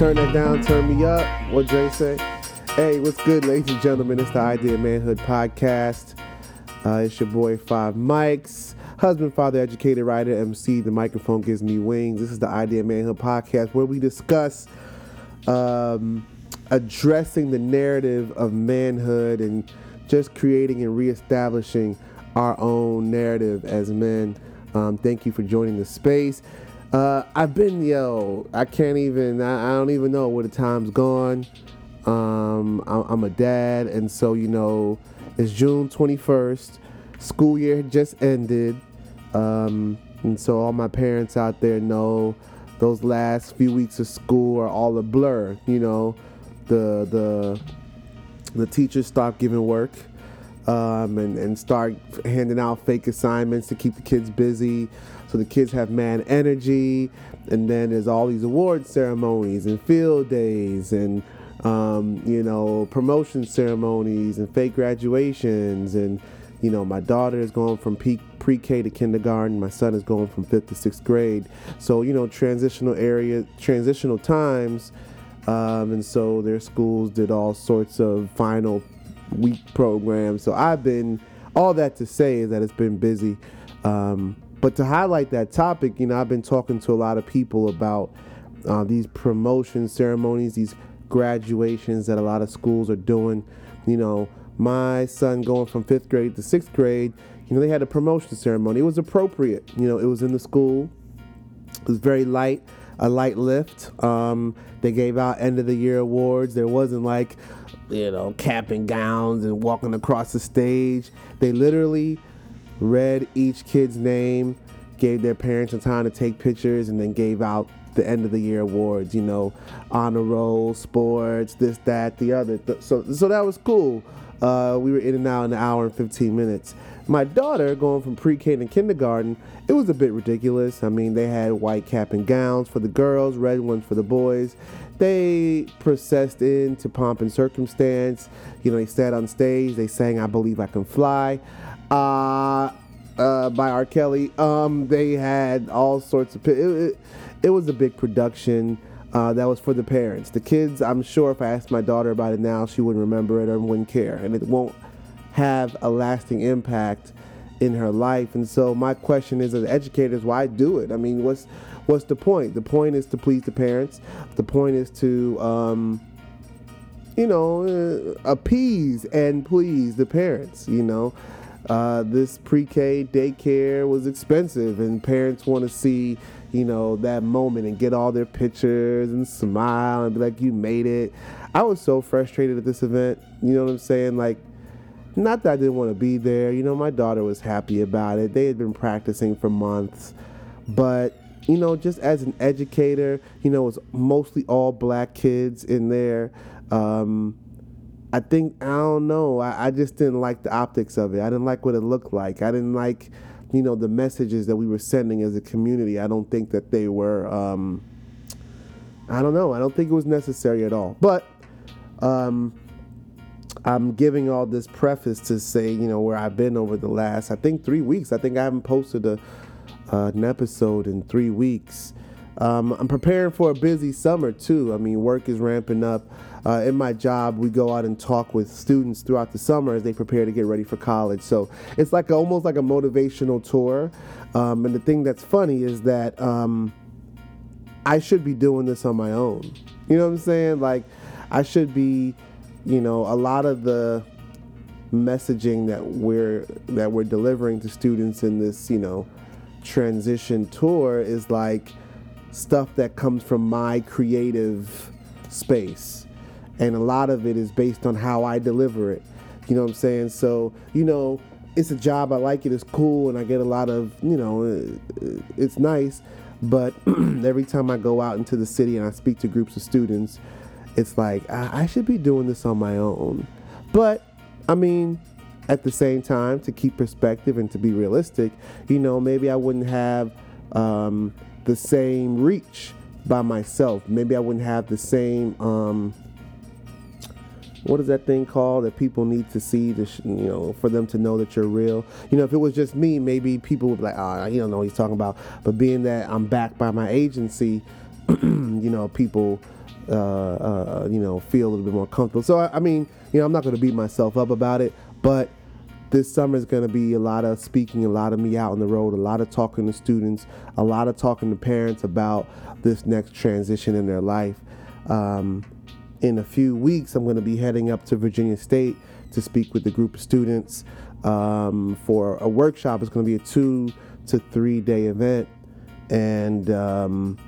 Turn, that down, turn me up. What Dre say? Hey, what's good, ladies and gentlemen? It's the Idea Manhood Podcast. Uh, it's your boy Five Mics, husband, father, educated writer, MC. The microphone gives me wings. This is the Idea Manhood Podcast where we discuss um, addressing the narrative of manhood and just creating and reestablishing our own narrative as men. Um, thank you for joining the space. Uh, I've been, yo, I can't even, I, I, don't even know where the time's gone. Um, I, I'm a dad, and so, you know, it's June 21st. School year just ended. Um, and so, all my parents out there know those last few weeks of school are all a blur. You know, the, the, the teachers stop giving work um, and, and start handing out fake assignments to keep the kids busy so the kids have man energy and then there's all these award ceremonies and field days and um, you know promotion ceremonies and fake graduations. And you know my daughter is going from pre-k to kindergarten. My son is going from fifth to sixth grade. So you know transitional area transitional times um, and so their schools did all sorts of final week programs. So I've been, all that to say is that it's been busy. Um, but to highlight that topic, you know, I've been talking to a lot of people about uh, these promotion ceremonies, these graduations that a lot of schools are doing. You know, my son going from fifth grade to sixth grade, you know, they had a promotion ceremony. It was appropriate. You know, it was in the school. It was very light, a light lift. Um, they gave out end of the year awards. There wasn't like, you know, cap and gowns and walking across the stage. They literally read each kid's name, gave their parents some time to take pictures, and then gave out the end of the year awards. You know, honor roll, sports, this, that, the other. So, so that was cool. Uh, we were in and out in an hour and 15 minutes. My daughter, going from pre-K to kindergarten, it was a bit ridiculous. I mean, they had white cap and gowns for the girls, red ones for the boys. They processed into pomp and circumstance. You know, they sat on stage. They sang "I Believe I Can Fly." Uh, uh, by R. Kelly. Um, they had all sorts of. It, it, it was a big production. Uh, that was for the parents. The kids, I'm sure if I asked my daughter about it now, she wouldn't remember it or wouldn't care. And it won't have a lasting impact in her life. And so my question is as educators, why do it? I mean, what's what's the point? The point is to please the parents. The point is to um, you know, uh, appease and please the parents, you know. Uh, this pre-K daycare was expensive and parents want to see you know, that moment and get all their pictures and smile and be like, you made it. I was so frustrated at this event. You know what I'm saying? Like, not that I didn't want to be there. You know, my daughter was happy about it. They had been practicing for months. But, you know, just as an educator, you know, it was mostly all black kids in there. Um, I think, I don't know, I, I just didn't like the optics of it. I didn't like what it looked like. I didn't like you know the messages that we were sending as a community. I don't think that they were um, i don't know. I don't think it was necessary at all. But um, i'm giving all this preface to say you know where i've been over the last i think three weeks. I think i haven't posted a, uh, an episode in three weeks um, i'm preparing for a busy summer too i mean work is ramping up uh, in my job, we go out and talk with students throughout the summer as they prepare to get ready for college. So it's like a, almost like a motivational tour. Um, and the thing that's funny is that um, I should be doing this on my own. You know what I'm saying? Like I should be, you know, a lot of the messaging that we're that we're delivering to students in this, you know, transition tour is like stuff that comes from my creative space and a lot of it is based on how I deliver it. You know what I'm saying? So, you know, it's a job. I like it. It's cool, and I get a lot of, you know, uh, it's nice. But every time I go out into the city and I speak to groups of students, it's like I, I should be doing this on my own. But I mean, at the same time, to keep perspective and to be realistic, you know, maybe I wouldn't have um, the same reach by myself. Maybe I wouldn't have the same. Um, what is that thing called that people need to see to sh- you know for them to know that you're real you know if it was just me maybe people would be like oh you don't know what he's talking about but being that i'm backed by my agency you know people uh, uh, you know feel a little bit more comfortable so I, I mean you know i'm not going to beat myself up about it but this summer is going to be a lot of speaking, a lot of me out on the road, a lot of talking to students, a lot of talking to parents about this next transition in their life. Um, in a few weeks, I'm going to be heading up to Virginia State to speak with a group of students um, for a workshop. It's going to be a two to three day event, and um,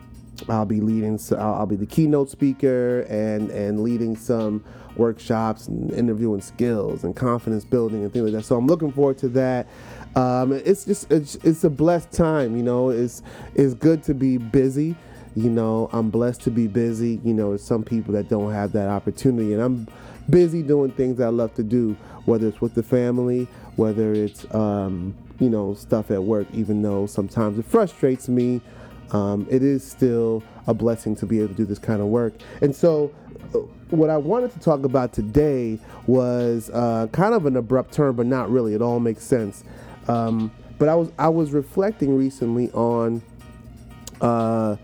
I'll be leading. I'll be the keynote speaker and and leading some workshops and interviewing skills and confidence building and things like that. So I'm looking forward to that. Um, it's just it's, it's a blessed time, you know. It's it's good to be busy. You know, I'm blessed to be busy. You know, there's some people that don't have that opportunity, and I'm busy doing things I love to do, whether it's with the family, whether it's um, you know stuff at work. Even though sometimes it frustrates me, um, it is still a blessing to be able to do this kind of work. And so, uh, what I wanted to talk about today was uh, kind of an abrupt turn, but not really. It all makes sense. Um, but I was I was reflecting recently on. Uh,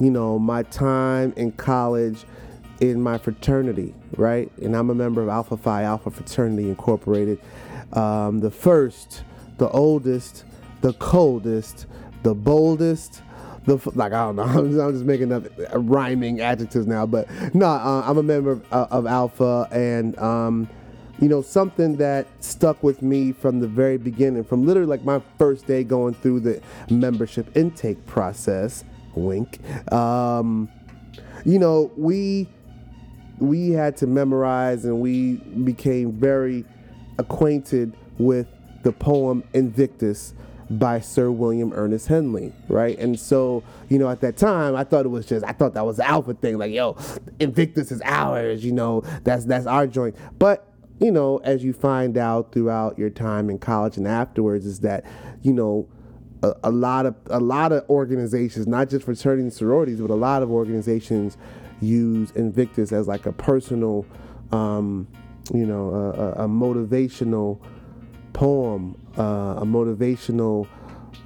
you know, my time in college in my fraternity, right? And I'm a member of Alpha Phi Alpha Fraternity Incorporated. Um, the first, the oldest, the coldest, the boldest, the like I don't know. I'm just, making up rhyming adjectives now, but no, uh, I'm a member of, uh, of Alpha, and um, you know something that stuck with me from the very beginning, from literally like my first day going through the membership intake process wink. Um, you know, we we had to memorize and we became very acquainted with the poem Invictus by Sir William Ernest Henley, right? And so, you know, at that time, I thought it was just, I thought that was the alpha thing, like, yo, Invictus is ours, you know, that's that's our joint. But you know, as you find out throughout your time in college and afterwards, is that, you know, a, a, lot of a lot of organizations, not just fraternities and sororities, but a lot of organizations use Invictus as like a personal, um, you know, a, a motivational poem, uh, a motivational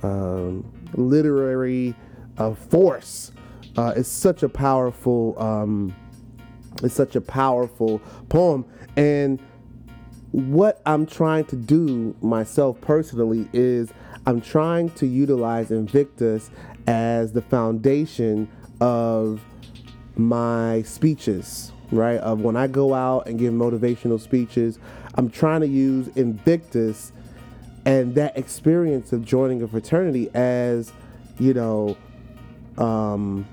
um, literary uh, force. Uh, it's such a powerful, um, it's such a powerful poem, and what I'm trying to do myself personally is I'm trying to utilize Invictus as the foundation of my speeches, right? Of when I go out and give motivational speeches, I'm trying to use Invictus and that experience of joining a fraternity as, you know, um,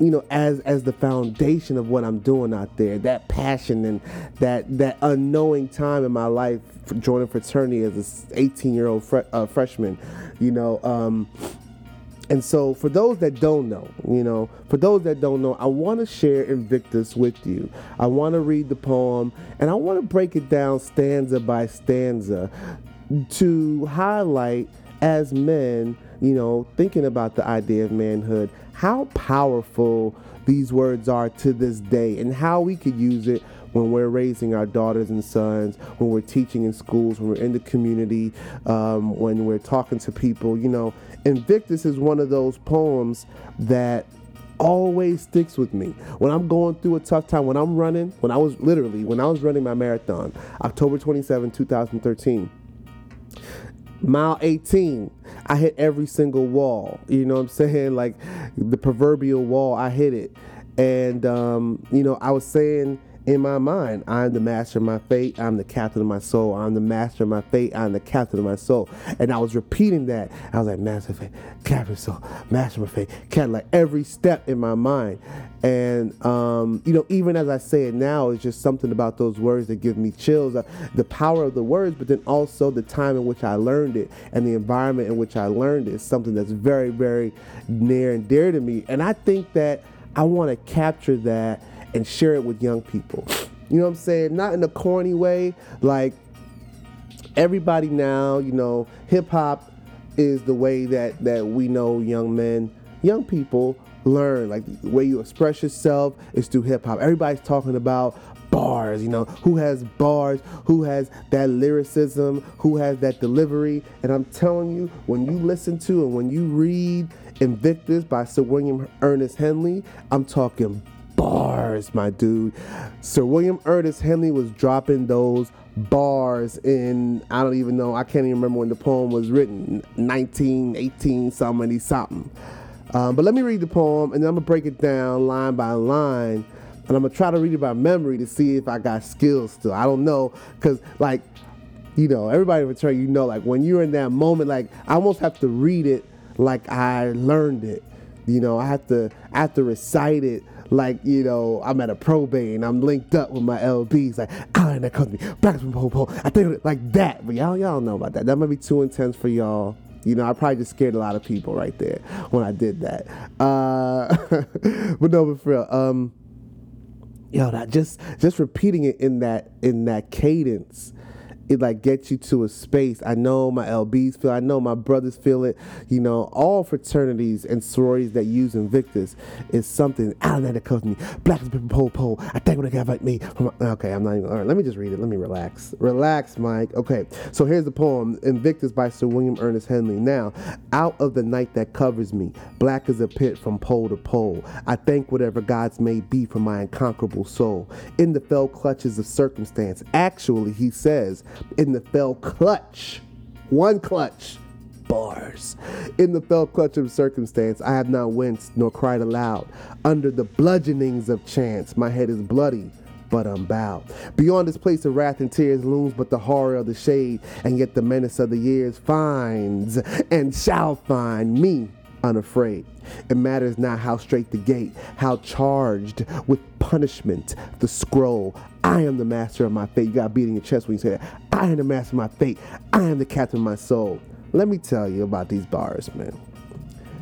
you know, as as the foundation of what I'm doing out there, that passion and that that unknowing time in my life joining fraternity as an 18 year old uh, freshman, you know. Um, and so, for those that don't know, you know, for those that don't know, I want to share Invictus with you. I want to read the poem and I want to break it down stanza by stanza to highlight as men, you know, thinking about the idea of manhood, how powerful these words are to this day and how we could use it when we're raising our daughters and sons, when we're teaching in schools, when we're in the community, um, when we're talking to people. You know, Invictus is one of those poems that always sticks with me. When I'm going through a tough time, when I'm running, when I was literally, when I was running my marathon, October 27, 2013 mile 18 i hit every single wall you know what i'm saying? Like the proverbial wall i hit it. And um, you know i was saying in my mind, I'm the master of my fate. I'm the captain of my soul. I'm the master of my fate. I'm the captain of my soul. And I was repeating that. I was like, master of fate, captain of soul, master of my fate, captain, like every step in my mind. And, um, you know, even as I say it now, it's just something about those words that give me chills. Uh, the power of the words, but then also the time in which I learned it and the environment in which I learned it is something that's very, very near and dear to me. And I think that I want to capture that and share it with young people. You know what I'm saying? Not in a corny way. Like everybody now, you know, hip hop is the way that that we know young men, young people learn. Like the way you express yourself is through hip hop. Everybody's talking about bars, you know, who has bars, who has that lyricism, who has that delivery. And I'm telling you, when you listen to and when you read Invictus by Sir William Ernest Henley, I'm talking bars, my dude. Sir William Ernest Henley was dropping those bars in I don't even know I can't even remember when the poem was written 1918 something something. Um, but let me read the poem and then I'm gonna break it down line by line and I'm gonna try to read it by memory to see if I got skills still I don't know because like you know everybody in return you know like when you're in that moment like I almost have to read it like I learned it. You know I have to I have to recite it like you know I'm at a probate I'm linked up with my LBs like Alan that comes me back from Popo. I think like that but y'all y'all know about that. That might be too intense for y'all. You know I probably just scared a lot of people right there when I did that. Uh, but no but for real um yo that just just repeating it in that in that cadence it like gets you to a space. I know my LBs feel. I know my brothers feel it. You know, all fraternities and sororities that use Invictus is something out of that me. Black people pole pole. I think what they got like me. Okay, I'm not even. All right, let me just read it. Let me relax. Relax, Mike. Okay, so here's the poem Invictus by Sir William Ernest Henley. Now, out of the night that covers me, black as a pit from pole to pole. I thank whatever gods may be for my unconquerable soul. In the fell clutches of circumstance, actually, he says, in the fell clutch, one clutch, bars. In the fell clutch of circumstance, I have not winced nor cried aloud. Under the bludgeonings of chance, my head is bloody but unbowed. Beyond this place of wrath and tears looms but the horror of the shade, and yet the menace of the years finds and shall find me unafraid. It matters not how straight the gate, how charged with punishment the scroll. I am the master of my fate. You got beating your chest when you say that. I am the master of my fate. I am the captain of my soul. Let me tell you about these bars, man.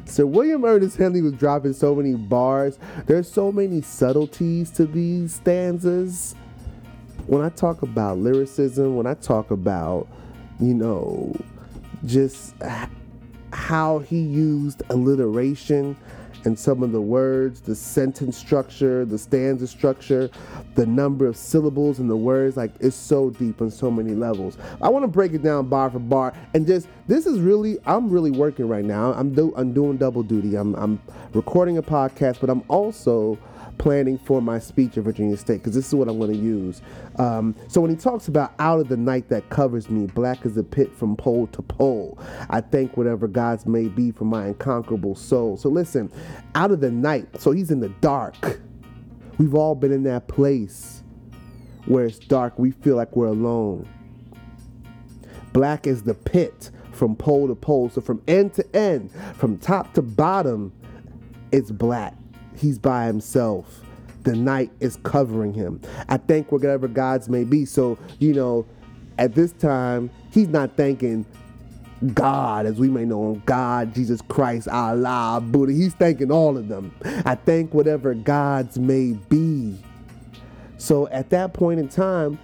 Sir William Ernest Henley was dropping so many bars. There's so many subtleties to these stanzas. When I talk about lyricism, when I talk about, you know, just how he used alliteration and some of the words, the sentence structure, the stanza structure, the number of syllables in the words, like it's so deep on so many levels. I want to break it down bar for bar and just this is really I'm really working right now. I'm do, I'm doing double duty. I'm I'm recording a podcast, but I'm also planning for my speech at Virginia State because this is what I'm going to use. Um, so when he talks about out of the night that covers me, black as a pit from pole to pole, I thank whatever gods may be for my unconquerable soul. So listen, out of the night, so he's in the dark. We've all been in that place where it's dark, we feel like we're alone. Black as the pit from pole to pole. So from end to end, from top to bottom, it's black he's by himself. The night is covering him. I thank whatever gods may be. So, you know, at this time, he's not thanking God, as we may know him, God, Jesus Christ, Allah, Buddha. He's thanking all of them. I thank whatever gods may be. So at that point in time,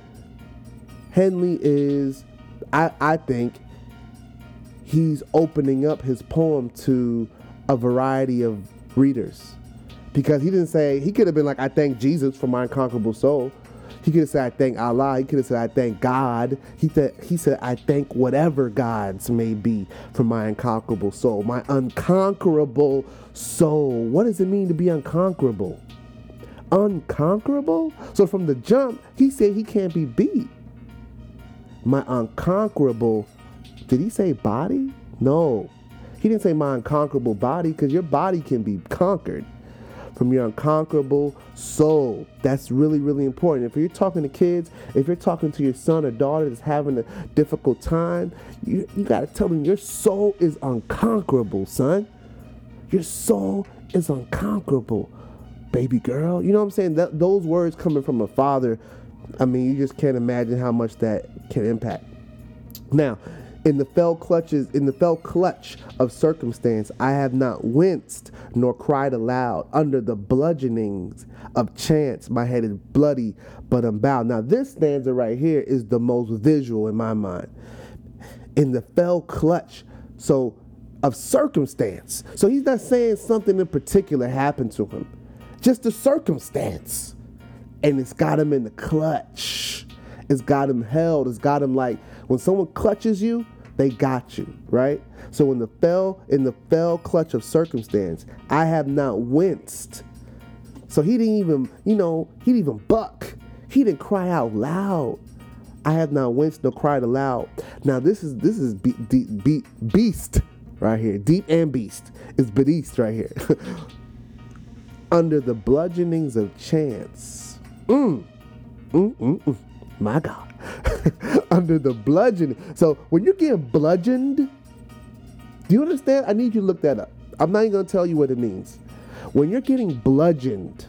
Henley is, I, I think, he's opening up his poem to a variety of readers because he didn't say he could have been like, "I thank Jesus for my unconquerable soul." He could have said, "I thank Allah." He could have said, "I thank God." He said, "He said, I thank whatever gods may be for my unconquerable soul, my unconquerable soul." What does it mean to be unconquerable? Unconquerable. So from the jump, he said he can't be beat. My unconquerable. Did he say body? No. He didn't say my unconquerable body because your body can be conquered from your unconquerable soul. That's really, really important. If you're talking to kids, if you're talking to your son or daughter that's having a difficult time, you, you got to tell them your soul is unconquerable, son. Your soul is unconquerable, baby girl. You know what I'm saying? That, those words coming from a father, I mean, you just can't imagine how much that can impact. Now, in the fell clutches, in the fell clutch of circumstance, I have not winced nor cried aloud. Under the bludgeonings of chance, my head is bloody but unbowed. Now, this stanza right here is the most visual in my mind. In the fell clutch, so of circumstance. So he's not saying something in particular happened to him, just a circumstance. and it's got him in the clutch. It's got him held. It's got him like when someone clutches you, they got you, right? So in the fell in the fell clutch of circumstance, I have not winced. So he didn't even, you know, he didn't even buck. He didn't cry out loud. I have not winced nor cried aloud. Now this is this is be, be, be, beast right here, deep and beast. It's beast right here. Under the bludgeonings of chance. Mm. Mm, mm, mm. My God. Under the bludgeon. So when you're getting bludgeoned, do you understand? I need you to look that up. I'm not even to tell you what it means. When you're getting bludgeoned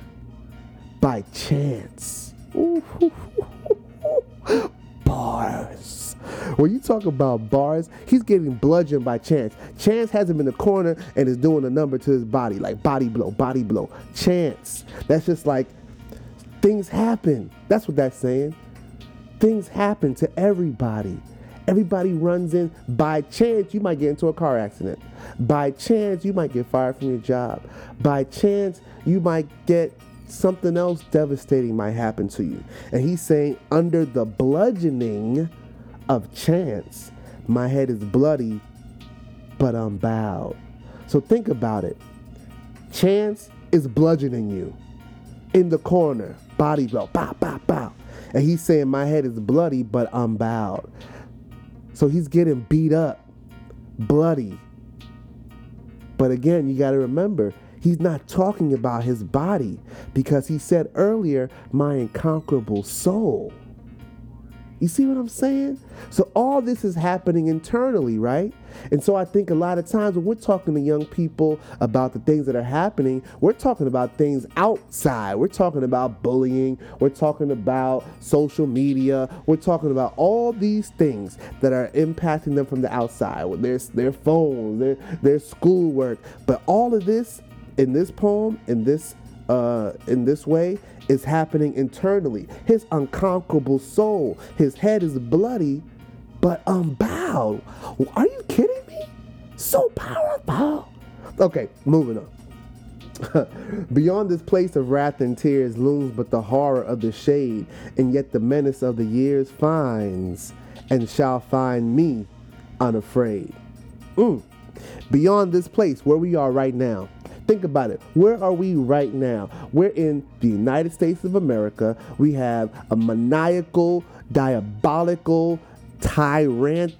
by chance, bars. When you talk about bars, he's getting bludgeoned by Chance. Chance has him in the corner and is doing a number to his body, like body blow, body blow. Chance. That's just like things happen. That's what that's saying. Things happen to everybody. Everybody runs in. By chance, you might get into a car accident. By chance, you might get fired from your job. By chance, you might get something else devastating might happen to you. And he's saying, under the bludgeoning of chance, my head is bloody, but I'm bowed. So think about it. Chance is bludgeoning you in the corner, body blow, bow, bow, bow. And he's saying, My head is bloody, but I'm bowed. So he's getting beat up, bloody. But again, you got to remember, He's not talking about his body because he said earlier, my incomparable soul. You see what I'm saying? So all this is happening internally, right? And so I think a lot of times when we're talking to young people about the things that are happening, we're talking about things outside. We're talking about bullying. We're talking about social media. We're talking about all these things that are impacting them from the outside their, their phones, their, their schoolwork. But all of this in this poem, in this uh, in this way, is happening internally. His unconquerable soul, his head is bloody, but unbowed. Are you kidding me? So powerful. Okay, moving on. Beyond this place of wrath and tears looms but the horror of the shade, and yet the menace of the years finds and shall find me unafraid. Mm. Beyond this place where we are right now, Think about it. Where are we right now? We're in the United States of America. We have a maniacal, diabolical, tyrant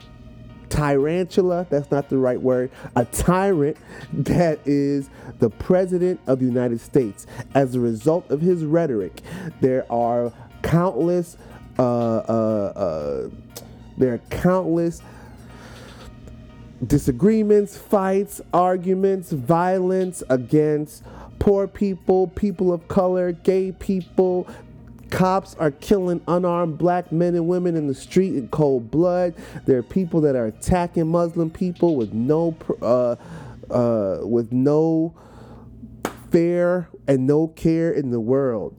tyrantula, that's not the right word, a tyrant that is the president of the United States. As a result of his rhetoric, there are countless uh, uh, uh, there are countless disagreements, fights, arguments, violence against poor people, people of color, gay people. Cops are killing unarmed black men and women in the street in cold blood. There are people that are attacking Muslim people with no, uh, uh, with no fear and no care in the world.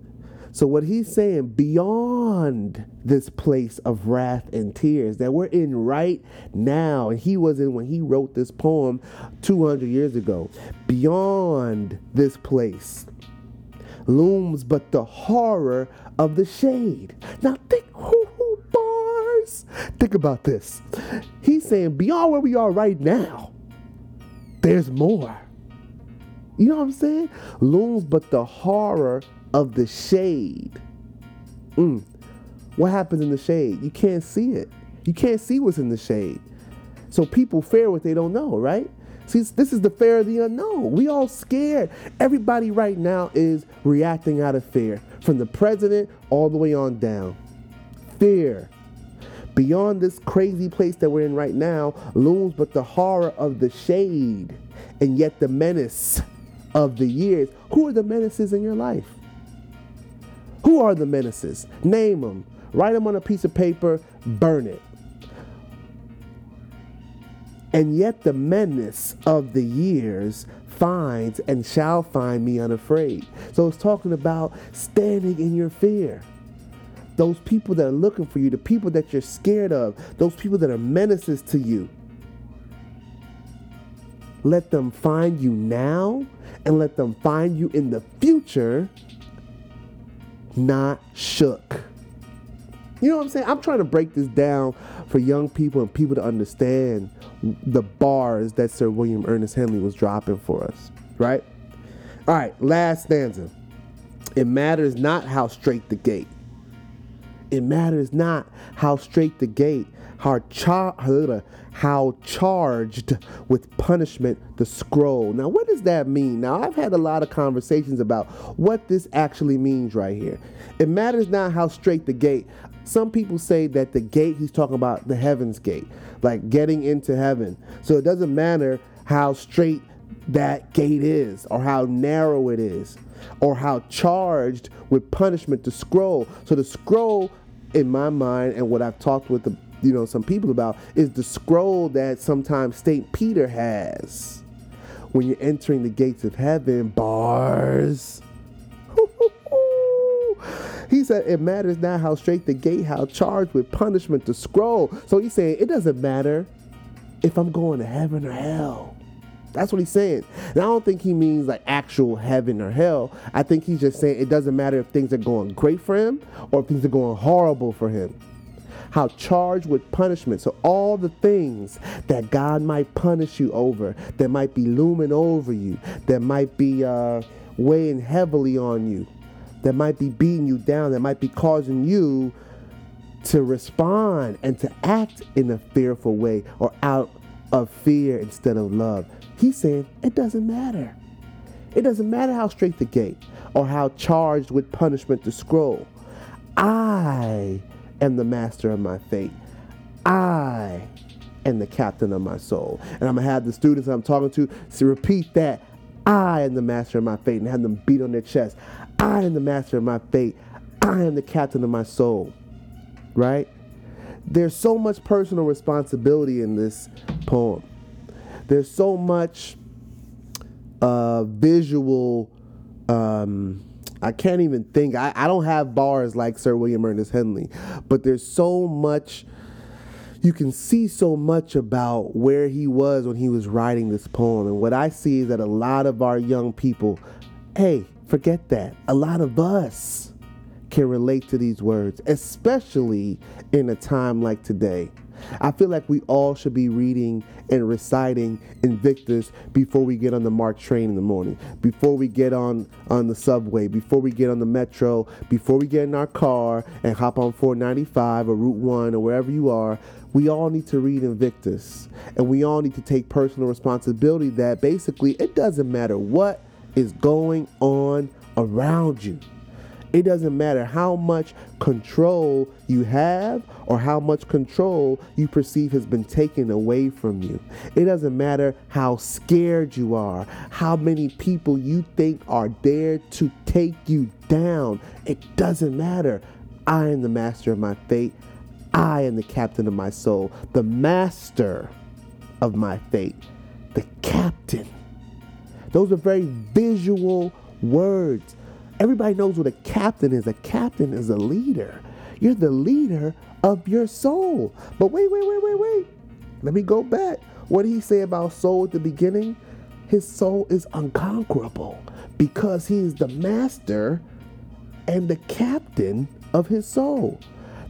So, what he's saying, beyond this place of wrath and tears that we're in right now, and he was in when he wrote this poem 200 years ago, beyond this place looms but the horror of the shade. Now, think, whoo, bars. Think about this. He's saying, beyond where we are right now, there's more. You know what I'm saying? Looms but the horror of the shade. Mm. What happens in the shade? You can't see it. You can't see what's in the shade. So people fear what they don't know, right? See, this is the fear of the unknown. We all scared. Everybody right now is reacting out of fear, from the president all the way on down. Fear. Beyond this crazy place that we're in right now looms but the horror of the shade and yet the menace of the years. Who are the menaces in your life? Who are the menaces? Name them. Write them on a piece of paper, burn it. And yet the menace of the years finds and shall find me unafraid. So it's talking about standing in your fear. Those people that are looking for you, the people that you're scared of, those people that are menaces to you. Let them find you now and let them find you in the future not shook. You know what I'm saying? I'm trying to break this down for young people and people to understand the bars that Sir William Ernest Henley was dropping for us, right? All right, last stanza. It matters not how straight the gate. It matters not how straight the gate, how, char- how charged with punishment the scroll. Now, what does that mean? Now, I've had a lot of conversations about what this actually means right here. It matters not how straight the gate. Some people say that the gate, he's talking about the heaven's gate, like getting into heaven. So it doesn't matter how straight that gate is, or how narrow it is, or how charged with punishment the scroll. So the scroll, in my mind, and what I've talked with the you know some people about, is the scroll that sometimes Saint Peter has when you're entering the gates of heaven. Bars. He said, It matters not how straight the gate, how charged with punishment the scroll. So he's saying, It doesn't matter if I'm going to heaven or hell. That's what he's saying. And I don't think he means like actual heaven or hell. I think he's just saying it doesn't matter if things are going great for him or if things are going horrible for him. How charged with punishment. So, all the things that God might punish you over, that might be looming over you, that might be uh, weighing heavily on you, that might be beating you down, that might be causing you to respond and to act in a fearful way or out of fear instead of love. He's saying it doesn't matter. It doesn't matter how straight the gate or how charged with punishment the scroll. I am the master of my fate. I am the captain of my soul. And I'm going to have the students I'm talking to repeat that. I am the master of my fate and have them beat on their chest. I am the master of my fate. I am the captain of my soul. Right? There's so much personal responsibility in this poem. There's so much uh, visual. Um, I can't even think. I, I don't have bars like Sir William Ernest Henley, but there's so much. You can see so much about where he was when he was writing this poem. And what I see is that a lot of our young people, hey, forget that. A lot of us can relate to these words, especially in a time like today. I feel like we all should be reading and reciting Invictus before we get on the MARC train in the morning, before we get on on the subway, before we get on the metro, before we get in our car and hop on 495 or Route 1 or wherever you are. We all need to read Invictus and we all need to take personal responsibility that basically it doesn't matter what is going on around you. It doesn't matter how much control you have or how much control you perceive has been taken away from you. It doesn't matter how scared you are, how many people you think are there to take you down. It doesn't matter. I am the master of my fate. I am the captain of my soul, the master of my fate, the captain. Those are very visual words. Everybody knows what a captain is. A captain is a leader. You're the leader of your soul. But wait, wait, wait, wait, wait. Let me go back. What did he say about soul at the beginning? His soul is unconquerable because he is the master and the captain of his soul.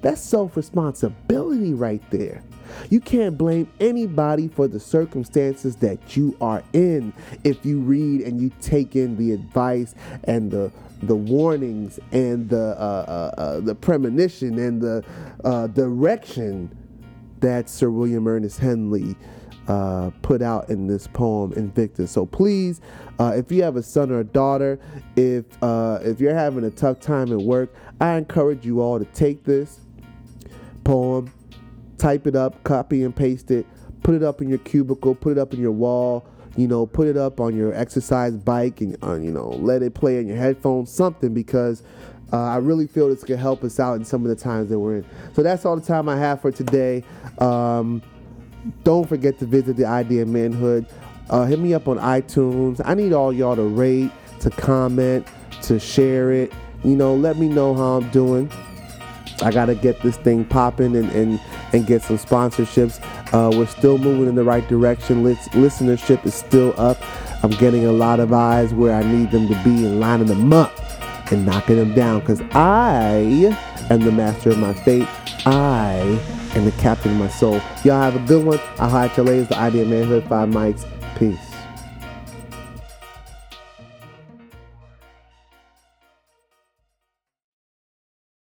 That's self responsibility right there. You can't blame anybody for the circumstances that you are in if you read and you take in the advice and the the warnings and the uh, uh, uh, the premonition and the uh, direction that Sir William Ernest Henley uh, put out in this poem Invictus. So please, uh, if you have a son or a daughter, if if you're having a tough time at work, I encourage you all to take this poem, type it up, copy and paste it, put it up in your cubicle, put it up in your wall you know, put it up on your exercise bike and, uh, you know, let it play in your headphones, something, because uh, I really feel this could help us out in some of the times that we're in. So that's all the time I have for today. Um, don't forget to visit the Idea of Manhood. Uh, hit me up on iTunes. I need all y'all to rate, to comment, to share it. You know, let me know how I'm doing. I gotta get this thing popping and, and and get some sponsorships. Uh, we're still moving in the right direction. listenership is still up. I'm getting a lot of eyes where I need them to be and lining them up. and knocking them down because I am the master of my fate. I am the captain of my soul. Y'all have a good one. I'll hide you later. The Idea of Manhood, five mics. Peace.